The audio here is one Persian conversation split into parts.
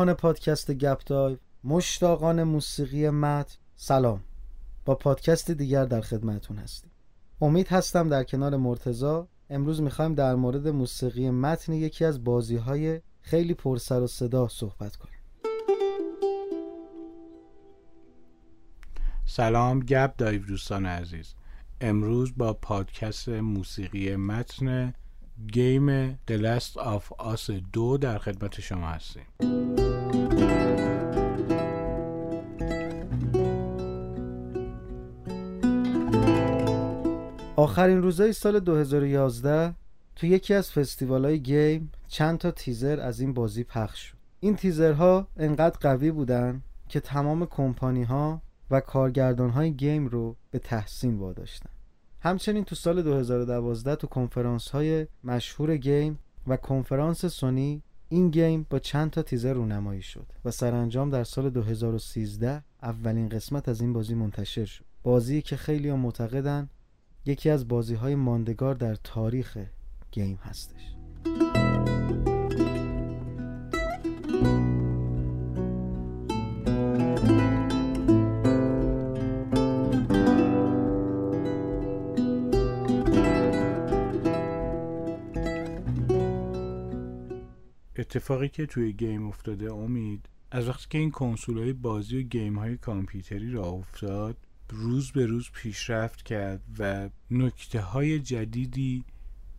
همراهان پادکست گپ دایو مشتاقان موسیقی متن. سلام. با پادکست دیگر در خدمتون هستیم. امید هستم در کنار مرتزا امروز می‌خوایم در مورد موسیقی متن یکی از بازی های خیلی پرسر و صدا صحبت کنیم. سلام گپ دایو دوستان عزیز. امروز با پادکست موسیقی متن گیم The Last of Us 2 در خدمت شما هستیم. آخرین روزهای سال 2011 تو یکی از فستیوال های گیم چند تا تیزر از این بازی پخش شد. این تیزرها انقدر قوی بودن که تمام کمپانی ها و کارگردان های گیم رو به تحسین واداشتن. همچنین تو سال 2012 تو کنفرانس های مشهور گیم و کنفرانس سونی این گیم با چند تا تیزر رونمایی شد و سرانجام در سال 2013 اولین قسمت از این بازی منتشر شد. بازی که خیلی ها معتقدن یکی از بازی های ماندگار در تاریخ گیم هستش. اتفاقی که توی game افتاده امید از وقتی که این کنسول های بازی و game های کامپیوتری راه افتاد روز به روز پیشرفت کرد و نکته های جدیدی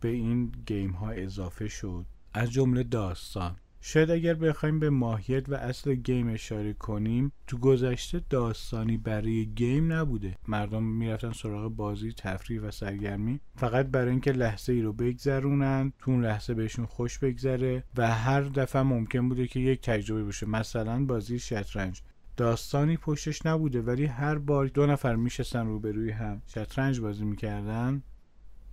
به این game ها اضافه شد. از جمله داستان. شاید اگر بخوایم به ماهیت و اصل game اشاره کنیم تو گذشته داستانی برای game نبوده. مردم می‌رفتن سراغ بازی تفریح و سرگرمی. فقط برای اینکه لحظه ای رو بگذرونن تو اون لحظه بهشون خوش بگذره و هر دفعه ممکن بوده که یک تجربه باشه. مثلا بازی شطرنج. داستانی پشتش نبوده ولی هر بار دو نفر میشستن روبروی هم. شطرنج بازی می‌کردن.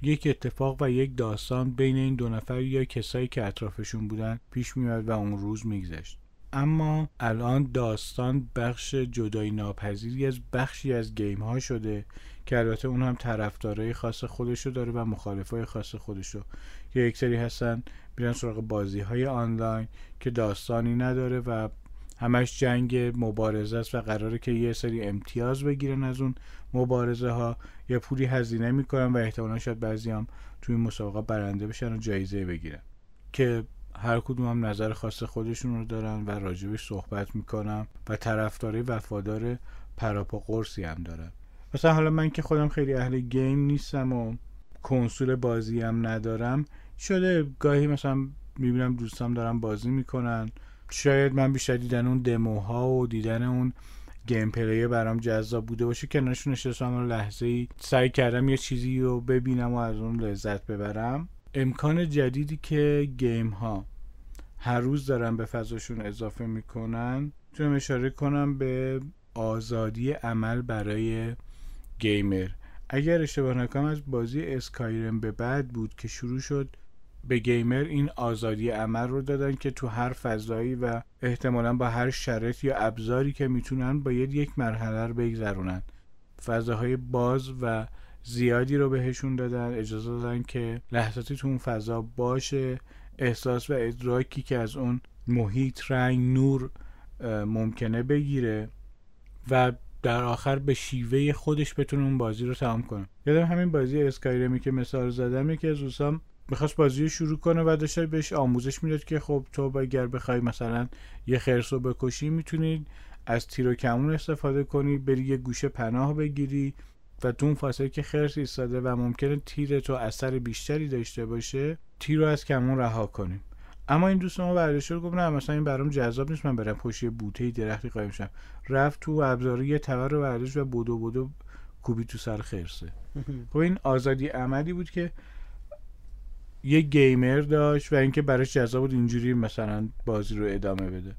یک اتفاق و یک داستان بین این دو نفر یا کسایی که اطرافشون بودن پیش میاد و اون روز میگذشت. اما الان داستان بخش جدای ناپذیری از بخشی از گیم ها شده که البته اون هم طرفدارای خاص خودشو داره و مخالفای خاص خودشو. که یک سری هستن بیرن سراغ بازی های آنلاین که داستانی نداره و همش جنگ مبارزه است و قراره که یه سری امتیاز بگیرن از اون مبارزه ها. یه پولی هزینه می‌کنن و احتمالا شاید بعضی هم توی مسابقه برنده بشن و جایزه بگیرن. که هر کدوم هم نظر خاص خودشون رو دارن و راجبش صحبت می‌کنم و طرفداری وفادار پراپا قرصی هم دارن. مثلا حالا من که خودم خیلی اهل گیم نیستم و کنسول بازی هم ندارم شده گاهی مثلا می‌بینم دوستام دارن بازی می‌کنن. شاید من بیشتر دیدن اون دموها و دیدن اون gameplay برام جذاب بوده باشه. که نشون نشستم اون لحظه ای سعی کردم یه چیزی رو ببینم و از اون لذت ببرم. امکان جدیدی که game ها هر روز دارن به فضاشون اضافه می‌کنن می‌تونم اشاره کنم به آزادی عمل برای gamer. اگر اشتباه نکنم از بازی اسکایرم به بعد بود که شروع شد به گیمر این آزادی عمل رو دادن که تو هر فضایی و احتمالا با هر شرط یا ابزاری که می‌تونن باید یک مرحله رو بگذرونن. فضاهای باز و زیادی رو بهشون دادن اجازه دادن که لحظاتی تو اون فضا باشه. احساس و ادراکی که از اون محیط رنگ نور ممکنه بگیره و در آخر به شیوه خودش بتونه اون بازی رو تمام کنه. یادم همین بازی اسکایرمی که مثال زدم یکی از دوستام می‌خواست بازی رو شروع کنه و داشته بهش آموزش می‌داد که خب تو اگر بخوای مثلا یه خرس رو بکشی می‌تونید از تیر و کمون استفاده کنی بری یه گوشه پناه بگیری و تو اون فاصله که خرس ایستاده و ممکنه تیر تو اثر بیشتری داشته باشه تیر رو از کمون رها کنیم. اما این دوست ما برداشت رو گفت نه مثلا این برام جذاب نیست من برم پشت بوته درختی قایم شم. رفت تو ابزاری یه تبر رو برداشت و بودو بودو کوبی تو سر خرسه. خب این آزادی عملی بود که یه گیمر داشت و اینکه براش جذاب بود اینجوری مثلا بازی رو ادامه بده.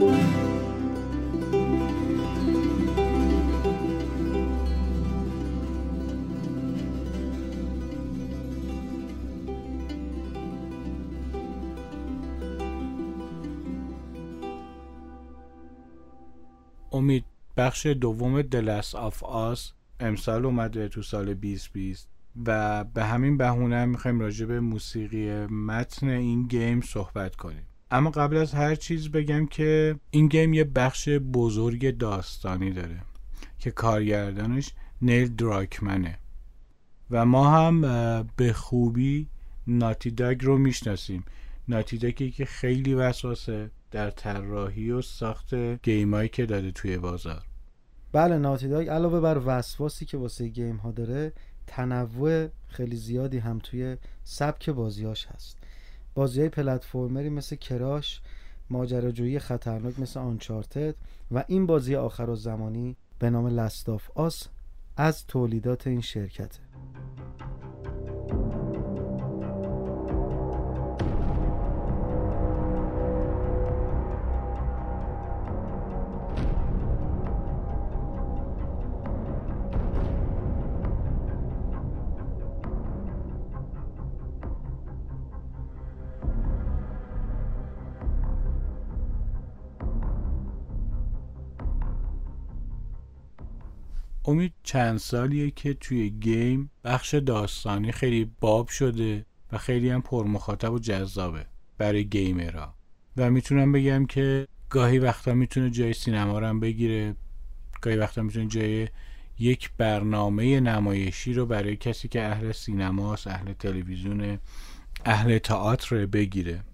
امید بخش دوم The Last of Us امسال اومده تو سال 2020 و به همین بهونه می‌خوایم راجع به موسیقی متن این game صحبت کنیم. اما قبل از هر چیز بگم که این game یه بخش بزرگ داستانی داره که کارگردانش نیل دراکمنه و ما هم به خوبی ناتی داگ رو می‌شناسیم. ناتی داگی که خیلی وسواسه در طراحی و ساخت گیمایی که داده توی بازار. بله ناتی داگ علاوه بر وسواسی که واسه گیم ها داره تنوع خیلی زیادی هم توی سبک بازیاش هست. بازی های پلتفرمری مثل کراش ماجراجویی خطرناک مثل آنچارتد و این بازی آخر و زمانی به نام لستاف آس از تولیدات این شرکته. امید چند سالیه که توی گیم بخش داستانی خیلی باب شده و خیلی هم پرمخاطب و جذابه برای گیمرها. و می‌تونم بگم که گاهی وقتا می‌تونه جای سینما رو هم بگیره گاهی وقتا می‌تونه جای یک برنامه نمایشی رو برای کسی که اهل سینماست اهل تلویزیون اهل تئاتر بگیره.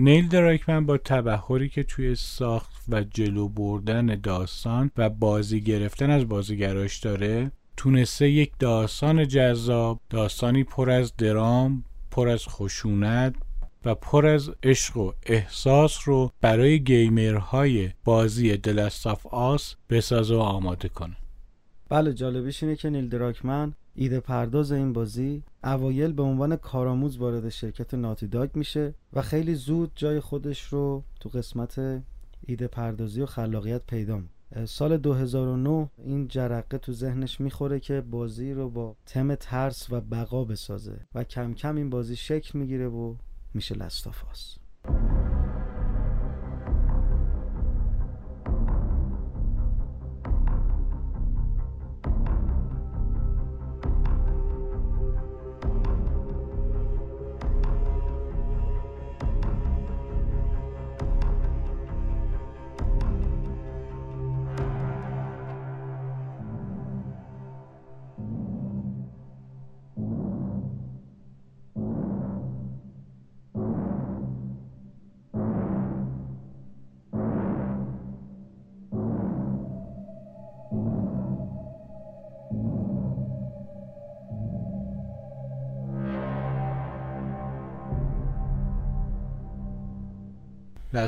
نیل درایکمن با تبهری که توی ساخت و جلو بردن داستان و بازی گرفتن از بازیگراش داره تونسته یک داستان جذاب داستانی پر از درام پر از خشونت و پر از عشق و احساس رو برای گیمرهای بازی دلستاف آس بسازه و آماده کنه. بله جالبیش اینه که نیل دراکمن ایده پرداز این بازی اوایل به عنوان کارآموز وارد شرکت ناتی داگ میشه و خیلی زود جای خودش رو تو قسمت ایده پردازی و خلاقیت پیدا سال 2009 این جرقه تو ذهنش می‌خوره که بازی رو با تم ترس و بقا بسازه و کم کم این بازی شکل می‌گیره و میشه لستافاس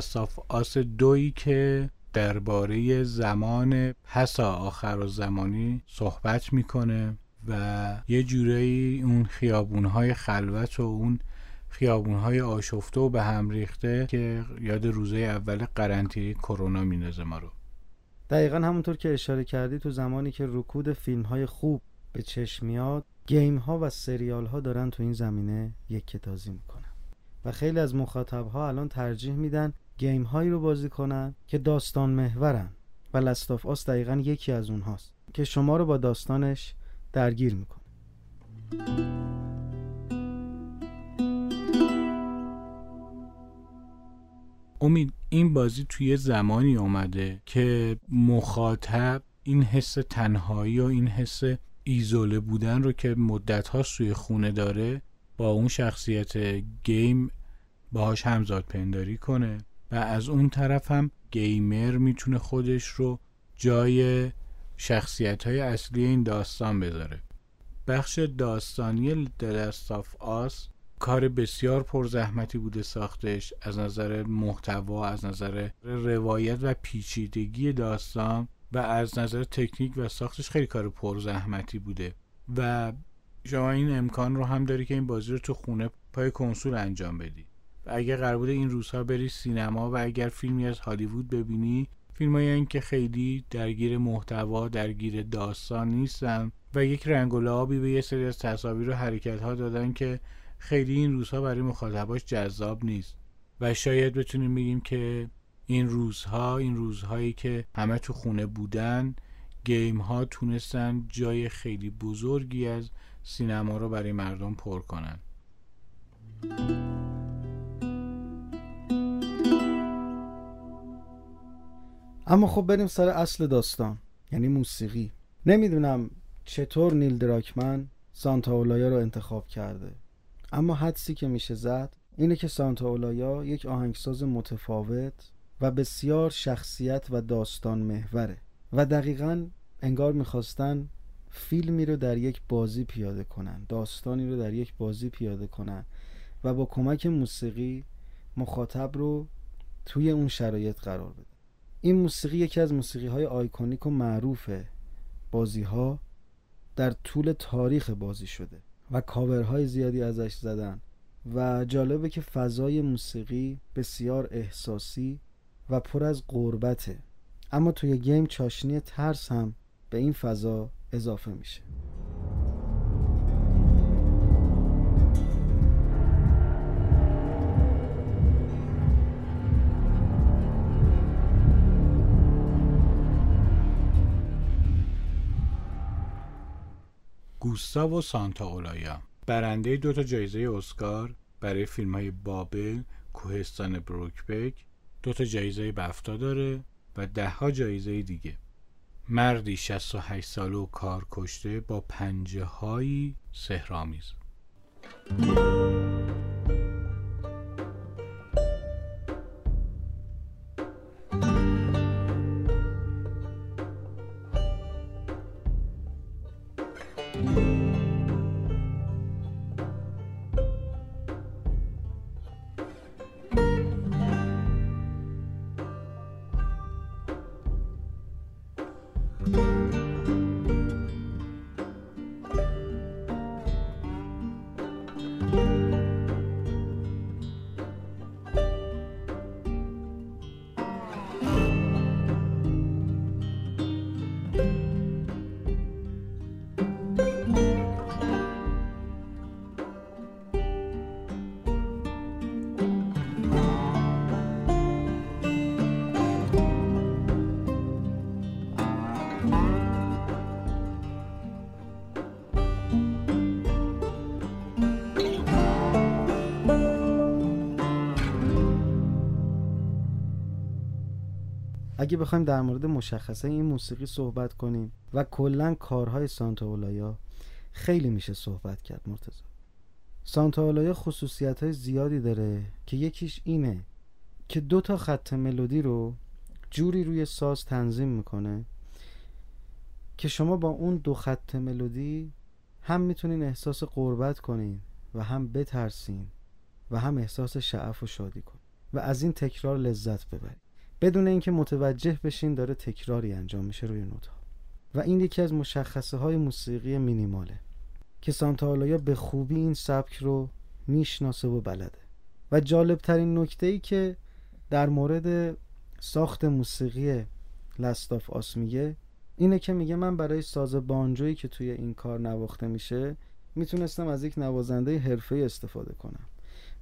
لستاف آس دویی که درباره زمان پس آخر زمانی صحبت می‌کنه و یه جورایی اون خیابونهای خلوت و اون خیابونهای آشفته و به هم ریخته که یاد روزه اول قرنطینه کرونا میندازه ما رو. دقیقا همونطور که اشاره کردی تو زمانی که رکود فیلم های خوب به چشم میاد گیم ها و سریال ها دارن تو این زمینه یک کتازی می‌کنن. و خیلی از مخاطب ها الان ترجیح میدن گیم هایی رو بازی کنن که داستان محورن و لستاف آس دقیقا یکی از اونهاست که شما رو با داستانش درگیر می‌کنه. امید این بازی توی زمانی اومده که مخاطب این حس تنهایی و این حس ایزوله بودن رو که مدت ها سوی خونه داره با اون شخصیت game باهاش همزاد پنداری کنه. و از اون طرف هم gamer می‌تونه خودش رو جای شخصیت های اصلی این داستان بذاره. بخش داستانی The Last of Us کار بسیار پرزحمتی بوده ساختش از نظر محتوا از نظر روایت و پیچیدگی داستان و از نظر تکنیک و ساختش خیلی کار پرزحمتی بوده. و شما این امکان رو هم داری که این بازی رو تو خونه پای کنسول انجام بدی. اگر قرار بوده این روزها بری سینما و اگر فیلمی از هالیوود ببینی فیلم این که خیلی درگیر محتوا درگیر داستان نیستن و یک رنگ و لعابی به یه سری از تصاویر و حرکت ها دادن که خیلی این روزها برای مخاطباش جذاب نیست. و شاید بتونیم بگیم که این روزها این روزهایی که همه تو خونه بودن گیم ها تونستن جای خیلی بزرگی از سینما رو برای مردم پر کنن. اما خب بریم سر اصل داستان یعنی موسیقی. نمی‌دونم چطور نیل دراکمن سانتا اولایا رو انتخاب کرده. اما حدسی که میشه زد اینه که سانتا اولایا یک آهنگساز متفاوت و بسیار شخصیت و داستان محوره و دقیقا انگار می‌خواستن فیلمی رو در یک بازی پیاده کنن داستانی رو در یک بازی پیاده کنن و با کمک موسیقی مخاطب رو توی اون شرایط قرار بده این موسیقی یکی از موسیقی های آیکونیک و معروف بازی ها در طول تاریخ بازی شده و کاورهای زیادی ازش زدن و جالبه که فضای موسیقی بسیار احساسی و پر از قربته اما توی گیم چاشنی ترس هم به این فضا اضافه میشه. گوستاو سانتا اولایا برنده دو تا جایزه اسکار برای فیلم های بابل کوهستان بروکبک دو تا جایزه بفتا داره و ده ها جایزه دیگه. مردی 68 ساله و کار کشته با پنجه هایی سهرامیز اگه بخوایم در مورد مشخصه این موسیقی صحبت کنیم و کلا کارهای سانتا خیلی میشه صحبت کرد مرتضی. سانتا اولایا خصوصیت های زیادی داره که یکیش اینه که دو تا خط ملودی رو جوری روی ساز تنظیم می‌کنه که شما با اون دو خط ملودی هم می‌تونین احساس قربت کنین و هم بترسین و هم احساس شعف و شادی کنین و از این تکرار لذت ببرید بدون اینکه متوجه بشین داره تکراری انجام میشه روی نوت ها و این یکی از مشخصه های موسیقی مینیماله که سانتالایا به خوبی این سبک رو می‌شناسه و بلده. و جالب ترین نکته ای که در مورد ساخت موسیقی لستاف آس میگه اینه که میگه من برای ساز بانجویی که توی این کار نواخته میشه می‌تونستم از یک نوازنده حرفه استفاده کنم.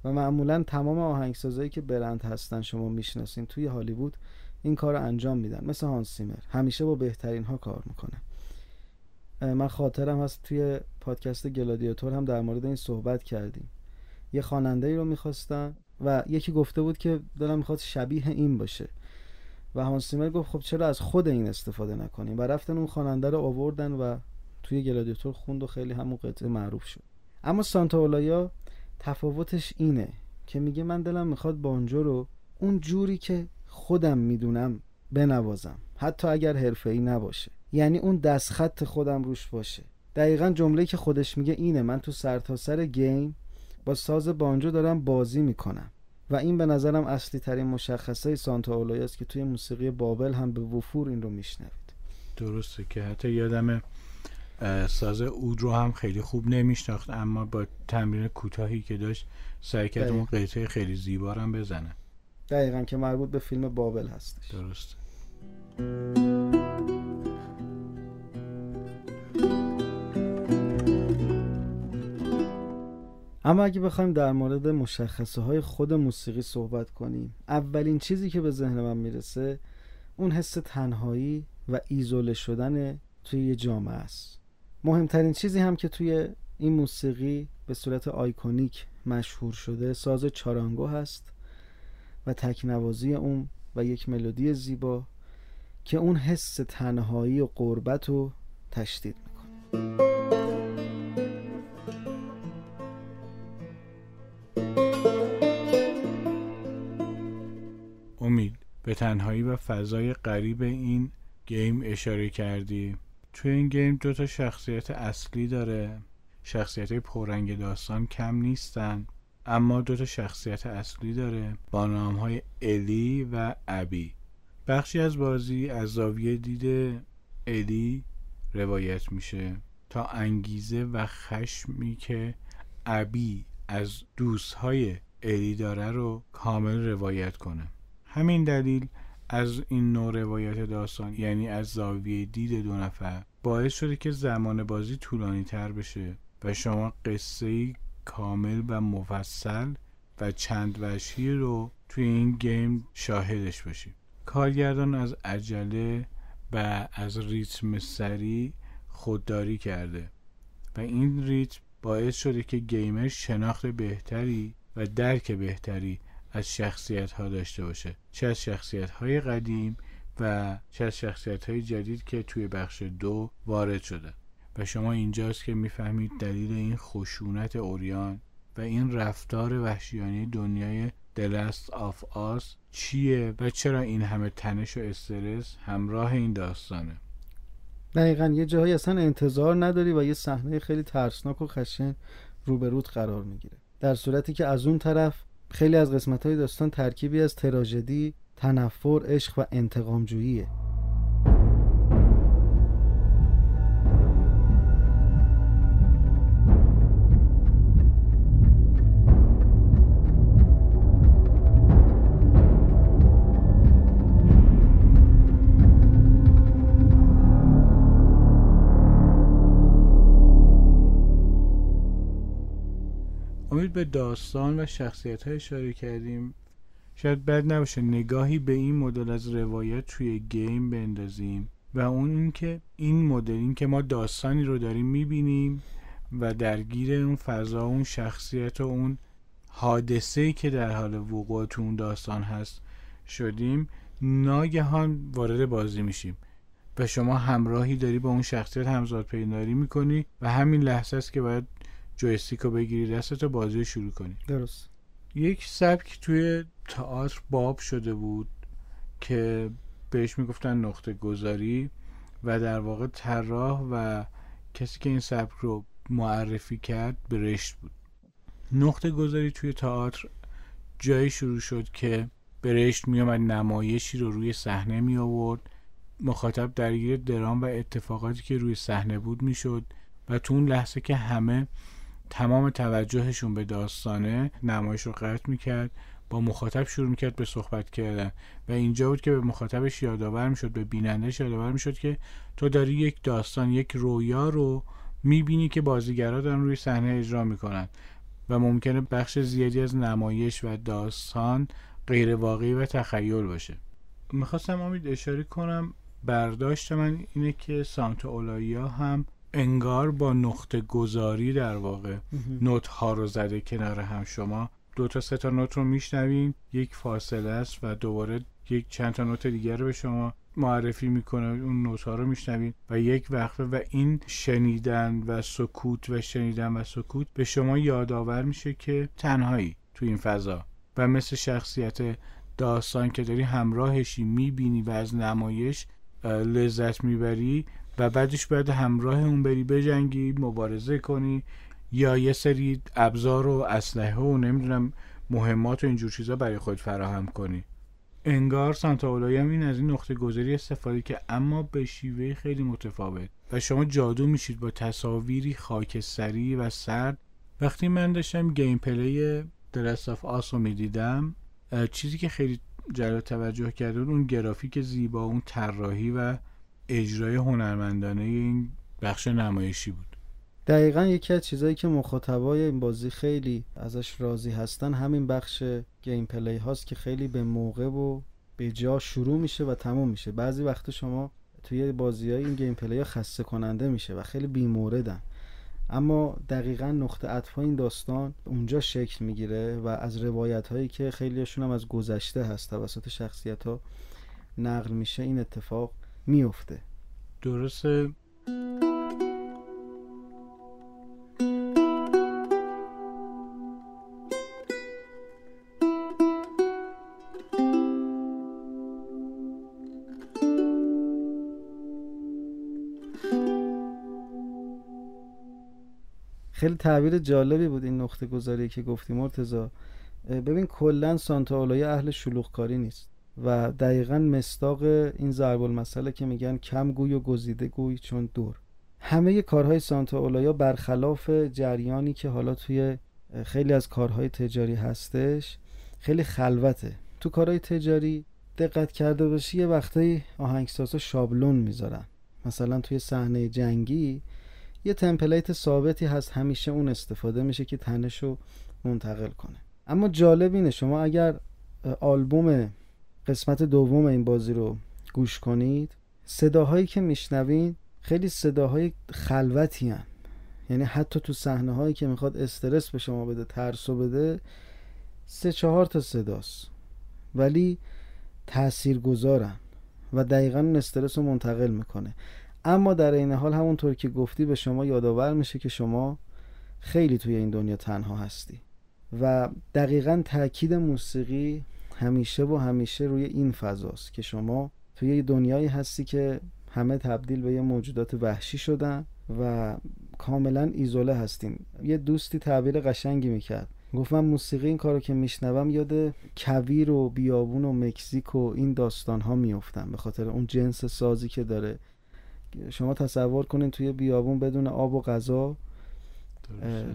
و معمولا تمام آهنگسازایی که برند هستن شما می‌شناسین توی هالیوود این کار رو انجام میدن. مثل هانس سیمر همیشه با بهترین ها کار می‌کنه. من خاطرم هست توی پادکست گلادیاتور هم در مورد این صحبت کردیم. یه خواننده ای رو می‌خواستن و یکی گفته بود که دلم می‌خواد شبیه این باشه. و هانس سیمر گفت خب چرا از خود این استفاده نکنیم؟ و رفتن اون خواننده رو آوردن و توی گلادیاتور خوند و خیلی همون قطعه معروف شد. اما سانتا اولایا تفاوتش اینه که میگه من دلم می‌خواد بانجو رو اون جوری که خودم می‌دونم بنوازم حتی اگر حرفه ای نباشه. یعنی اون دستخط خودم روش باشه. دقیقا جمله که خودش میگه اینه من تو سرتاسر سر گیم با ساز بانجو دارم بازی می‌کنم. و این به نظرم اصلی ترین مشخصه سانتا اولایاست که توی موسیقی بابل هم به وفور این رو میشنوید. درسته که حتی یادم ساز اود رو هم خیلی خوب نمیشناخت اما با تمرین کوتاهی که داشت سعی کرد اون قطعه خیلی زیبا هم بزنه. دقیقا که مربوط به فیلم بابل هستش. درسته. اما اگه بخوایم در مورد مشخصه های خود موسیقی صحبت کنیم اولین چیزی که به ذهن من می‌رسه اون حس تنهایی و ایزوله شدن توی یه جامعه است. مهمترین چیزی هم که توی این موسیقی به صورت آیکونیک مشهور شده ساز چارانگو هست و تکنوازی اون و یک ملودی زیبا که اون حس تنهایی و قربت رو تشدید می‌کنه. امید به تنهایی و فضای غریب این گیم اشاره کردی؟ توی این گیم دو تا شخصیت اصلی داره. شخصیت پررنگ داستان کم نیستن اما دو تا شخصیت اصلی داره با نام های الی و ابی. بخشی از بازی از زاویه دید الی روایت میشه تا انگیزه و خشمی که ابی از دوستهای الی داره رو کامل روایت کنه. همین دلیل از این نوع روایت داستان یعنی از زاویه دید دو نفر باعث شده که زمان بازی طولانی تر بشه و شما قصه کامل و مفصل و چند وشی رو توی این گیم شاهدش باشید. کارگردان از عجله و از ریتم سریع خودداری کرده و این ریتم باعث شده که گیمر شناخت بهتری و درک بهتری از شخصیت ها داشته باشه. چه از شخصیت های قدیم و چه از شخصیت های جدید که توی بخش دو وارد شده. و شما اینجاست که می‌فهمید دلیل این خشونت اوریان و این رفتار وحشیانه دنیای دلست آف آس چیه و چرا این همه تنش و استرس همراه این داستانه. دقیقا یه جایی اصلا انتظار نداری و یه صحنه خیلی ترسناک و خشن روبروت قرار می‌گیره. در صورتی که از اون طرف خیلی از قسمت های داستان ترکیبی از تراژدی، تنفر، عشق و انتقامجوییه. به داستان و شخصیت های اشاره کردیم. شاید بد نباشه نگاهی به این مدل از روایت توی گیم بندازیم و اون اینکه این مدل این که ما داستانی رو داریم می‌بینیم و درگیر اون فضا اون شخصیت و اون حادثه که در حال وقوع تو اون داستان هست شدیم ناگهان وارد بازی میشیم و شما همراهی داری با اون شخصیت همزاد پیداری می‌کنی و همین لحظه است که باید جویستیک رو بگیری دستت بازی رو شروع کنی. درست. یک سبک توی تئاتر باب شده بود که بهش می‌گفتن نقطه گذاری و در واقع طراح و کسی که این سبک رو معرفی کرد برشت بود. نقطه گذاری توی تئاتر جایی شروع شد که برشت میامد نمایشی رو روی صحنه می آورد مخاطب درگیر درام و اتفاقاتی که روی صحنه بود می‌شد و تو اون لحظه که همه تمام توجهشون به داستانه نمایش رو قطع می‌کرد با مخاطب شروع می‌کرد به صحبت کردن. و اینجا بود که به مخاطبش یادآور می‌شد به بینندهش یادآور می‌شد که تو داری یک داستان یک رویا رو می‌بینی که بازیگرا دارن روی صحنه اجرا می‌کنن. و ممکنه بخش زیادی از نمایش و داستان غیر واقعی و تخیل باشه. می‌خواستم امید اشاره کنم برداشت من اینه که سانتا اولایا هم انگار با نقطه گذاری در واقع نوت ها رو زده کنار هم شما. دو تا سه تا نوت رو میشنوین یک فاصله است و دوباره یک چند تا نوت دیگر رو به شما معرفی می‌کنه. اون نوت ها رو میشنوین و یک وقفه و این شنیدن و سکوت و شنیدن و سکوت به شما یادآور میشه که تنهایی تو این فضا و مثل شخصیت داستان که داری همراهشی می‌بینی و از نمایش لذت می‌بری و بعدش باید همراه اون بری بجنگی مبارزه کنی یا یه سری ابزار و اسلحه و نمی‌دونم مهمات و اینجور چیزا برای خود فراهم کنی. انگار سانتا اولای هم این از این نقطه گذاری استفاده که اما به شیوه خیلی متفاوت. و شما جادو میشید با تصاویری خاکستری و سرد. وقتی من داشتم gameplay The Last of Us رو می‌دیدم چیزی که خیلی جلب توجه کرده اون گرافیک زیبا اون طراحی و اجرای هنرمندانه این بخش نمایشی بود. دقیقا یکی از چیزهایی که مخاطبای این بازی خیلی ازش راضی هستن همین بخش gameplay هاست که خیلی به موقع و به جا شروع میشه و تموم میشه. بعضی وقت شما توی بازی ها این gameplay ها خسته کننده میشه و خیلی بیموردن. اما دقیقا نقطه عطف این داستان اونجا شکل می‌گیره و از روایت هایی که خیلیشون هم از گذشته هست توسط شخصیت ها نقل میشه این اتفاق میفته. درسته. خیلی تعبیر جالبی بود این نقطه گذاری که گفتی مرتزا ببین کلا سانتا اولای اهل شلوغکاری نیست. و دقیقا مستاق این ضرب المثله که میگن کم گوی و گزیده گوی چون دور. همه کارهای سانتا اولایا برخلاف جریانی که حالا توی خیلی از کارهای تجاری هستش خیلی خلوته. تو کارهای تجاری دقت کرده باشی یه وقتایی آهنگسازا شابلون می‌ذارن. مثلا توی صحنه جنگی یه تمپلیت ثابتی هست همیشه اون استفاده میشه که تنش رو منتقل کنه. اما جالب اینه شما اگر آلبوم قسمت دوم این بازی رو گوش کنید. صداهایی که میشنوین خیلی صداهای خلوتی هن. یعنی حتی تو صحنه هایی که می‌خواد استرس به شما بده ترسو بده سه چهار تا صداست. ولی تأثیر گذارن و دقیقا اون استرس رو منتقل می‌کنه. اما در این حال همونطور که گفتی به شما یادآور میشه که شما خیلی توی این دنیا تنها هستی و دقیقا تاکید موسیقی همیشه و همیشه روی این فضاست که شما توی یه دنیایی هستی که همه تبدیل به یه موجودات وحشی شدن و کاملا ایزوله هستیم یه دوستی تعبیر قشنگی می‌کرد. گفت من موسیقی این کارو که میشنوم یاد کویر و بیابون و مکزیک و این داستان ها میفتم به خاطر اون جنس سازی که داره. شما تصور کنین توی بیابون بدون آب و غذا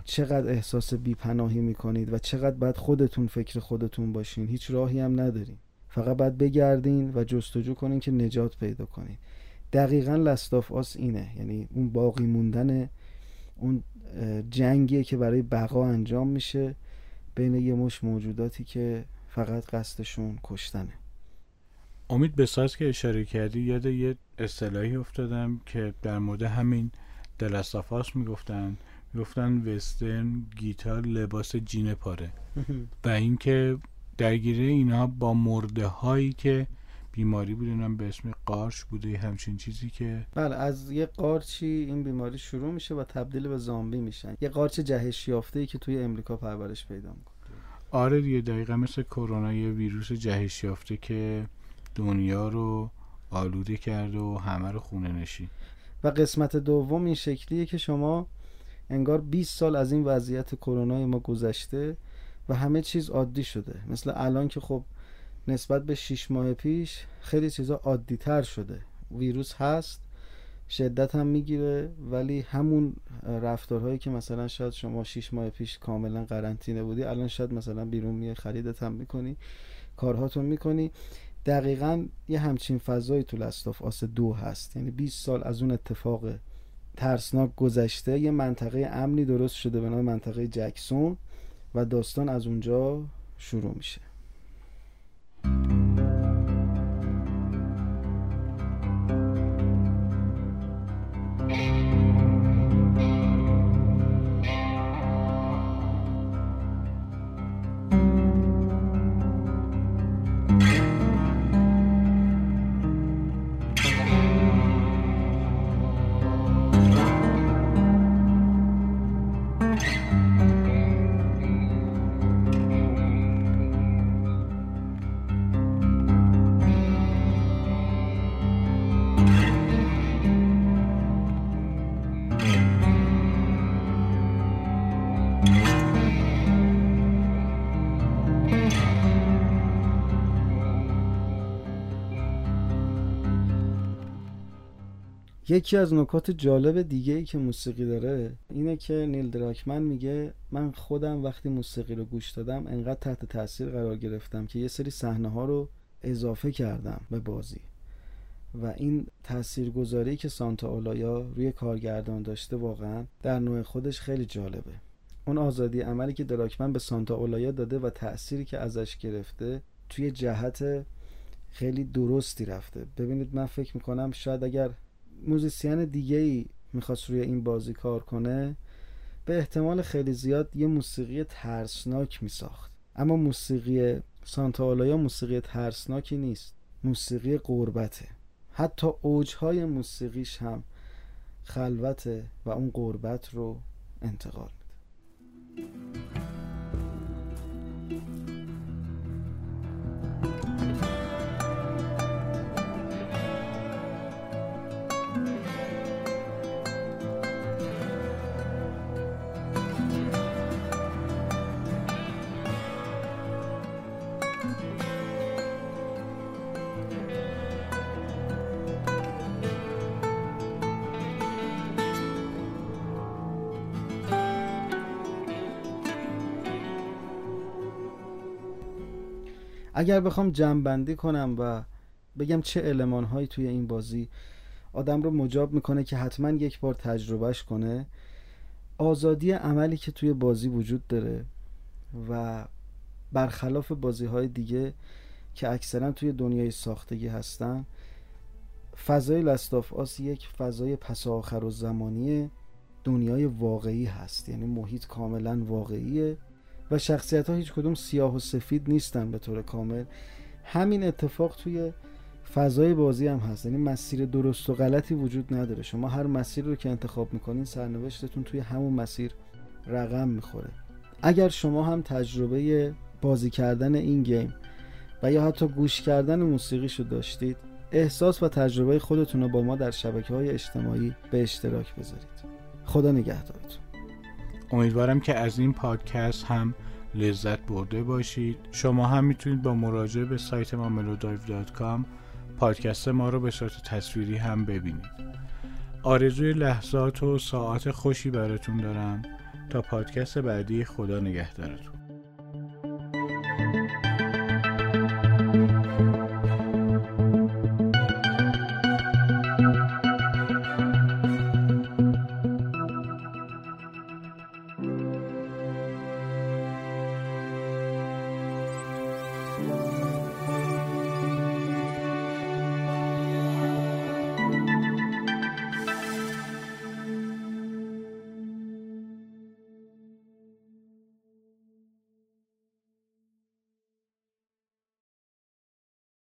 چقدر احساس بیپناهی می‌کنید و چقدر باید خودتون فکر خودتون باشین. هیچ راهی هم ندارین. فقط باید بگردین و جستجو کنین که نجات پیدا کنین. دقیقا لستاف آس اینه. یعنی اون باقی موندن اون جنگیه که برای بقا انجام میشه بین یه مش موجوداتی که فقط قصدشون کشتنه. امید به ساز که اشاره کردی یاد یه اصطلاحی افتادم که در مورد همین دلستافاس می‌گفتن. می‌گفتن وسترن گیتار لباس جین پاره. و اینکه درگیری اینا با مرده هایی که بیماری بود به اسم قارچ بوده همچین چیزی که بله از یه قارچی این بیماری شروع میشه و تبدیل به زامبی میشن. یه قارچ جهش یافته ای که توی امریکا پرورش پیدا می‌کنه. آره دیگه دقیقا مثل کرونا یه ویروس جهش یافته که دنیا رو آلوده کرده و همه رو خونه نشین و قسمت دوم این شکلیه که شما انگار 20 سال از این وضعیت کرونا ما گذشته و همه چیز عادی شده. مثل الان که خب نسبت به 6 ماه پیش خیلی چیزا عادی تر شده. ویروس هست شدت هم می‌گیره ولی همون رفتارهایی که مثلا شاید شما 6 ماه پیش کاملا قرنطینه بودی الان شاید مثلا بیرون میای خریدت هم می‌کنی کارهاتون می‌کنی. دقیقا یه همچین فضایی تو لستاف آس دو هست. یعنی 20 سال از اون اتفاق ترسناک گذشته یه منطقه امنی درست شده به نام منطقه جکسون و داستان از اونجا شروع میشه. یکی از نکات جالب دیگه ای که موسیقی داره اینه که نیل دراکمن میگه من خودم وقتی موسیقی رو گوش دادم انقدر تحت تاثیر قرار گرفتم که یه سری صحنه ها رو اضافه کردم به بازی. و این تاثیرگذاری که سانتا اولایا روی کارگردان داشته واقعا در نوع خودش خیلی جالبه. اون آزادی عملی که دراکمن به سانتا اولایا داده و تأثیری که ازش گرفته توی جهت خیلی درستی رفته. ببینید من فکر می‌کنم شاید اگر موزیسین دیگه ای می‌خواست روی این بازی کار کنه به احتمال خیلی زیاد یه موسیقی ترسناک میساخت. اما موسیقی سانتا موسیقی ترسناکی نیست موسیقی قربته حتی اوجهای موسیقیش هم خلوته و اون قربت رو انتقال میده. اگر بخوام جمعبندی کنم و بگم چه علمان هایی توی این بازی آدم رو مجاب می‌کنه که حتما یک بار تجربهش کنه آزادی عملی که توی بازی وجود داره و برخلاف بازی های دیگه که اکثرا توی دنیای ساختگی هستن فضای لستاف آس یک فضای پس آخر و زمانی دنیای واقعی هست. یعنی محیط کاملا واقعیه. و شخصیت ها هیچ کدوم سیاه و سفید نیستن به طور کامل. همین اتفاق توی فضای بازی هم هست. یعنی مسیر درست و غلطی وجود نداره. شما هر مسیر رو که انتخاب می‌کنین سرنوشتتون توی همون مسیر رقم می‌خوره. اگر شما هم تجربه بازی کردن این گیم و یا حتی گوش کردن موسیقیشو داشتید احساس و تجربه خودتون رو با ما در شبکه های اجتماعی به اشتراک بذارید. خدا نگهدارتون. امیدوارم که از این پادکست هم لذت برده باشید. شما هم می‌تونید با مراجعه به سایت ما melodive.com پادکست ما رو به صورت تصویری هم ببینید. آرزوی لحظات و ساعت خوشی براتون دارم. تا پادکست بعدی خدا نگهدارتون.